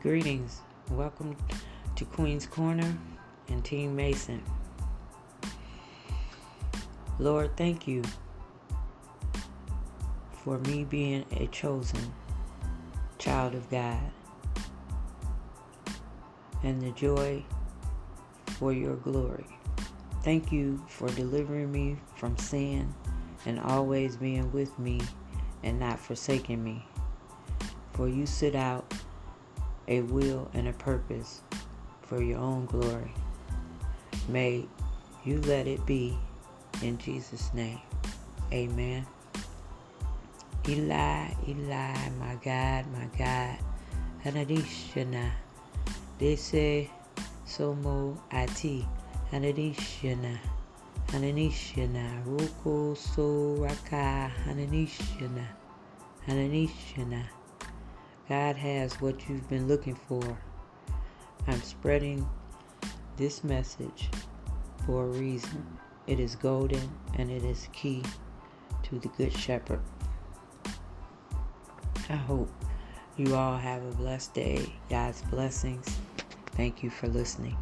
Greetings. Welcome to Queen's Corner and Team Mason. Lord, thank you for me being a chosen child of God and the joy for your glory. Thank you for delivering me from sin and always being with me and not forsaking me. For you sit out a will and a purpose for your own glory. May you let it be in Jesus' name. Amen. Eli, Eli, my God, my God. Hanadishana. say, Somo Ati. Hanadishana. Hananishana. Ruko Soraka. Hananishana. Hananishana. God has what you've been looking for. I'm spreading this message for a reason. It is golden and it is key to the Good Shepherd. I hope you all have a blessed day. God's blessings. Thank you for listening.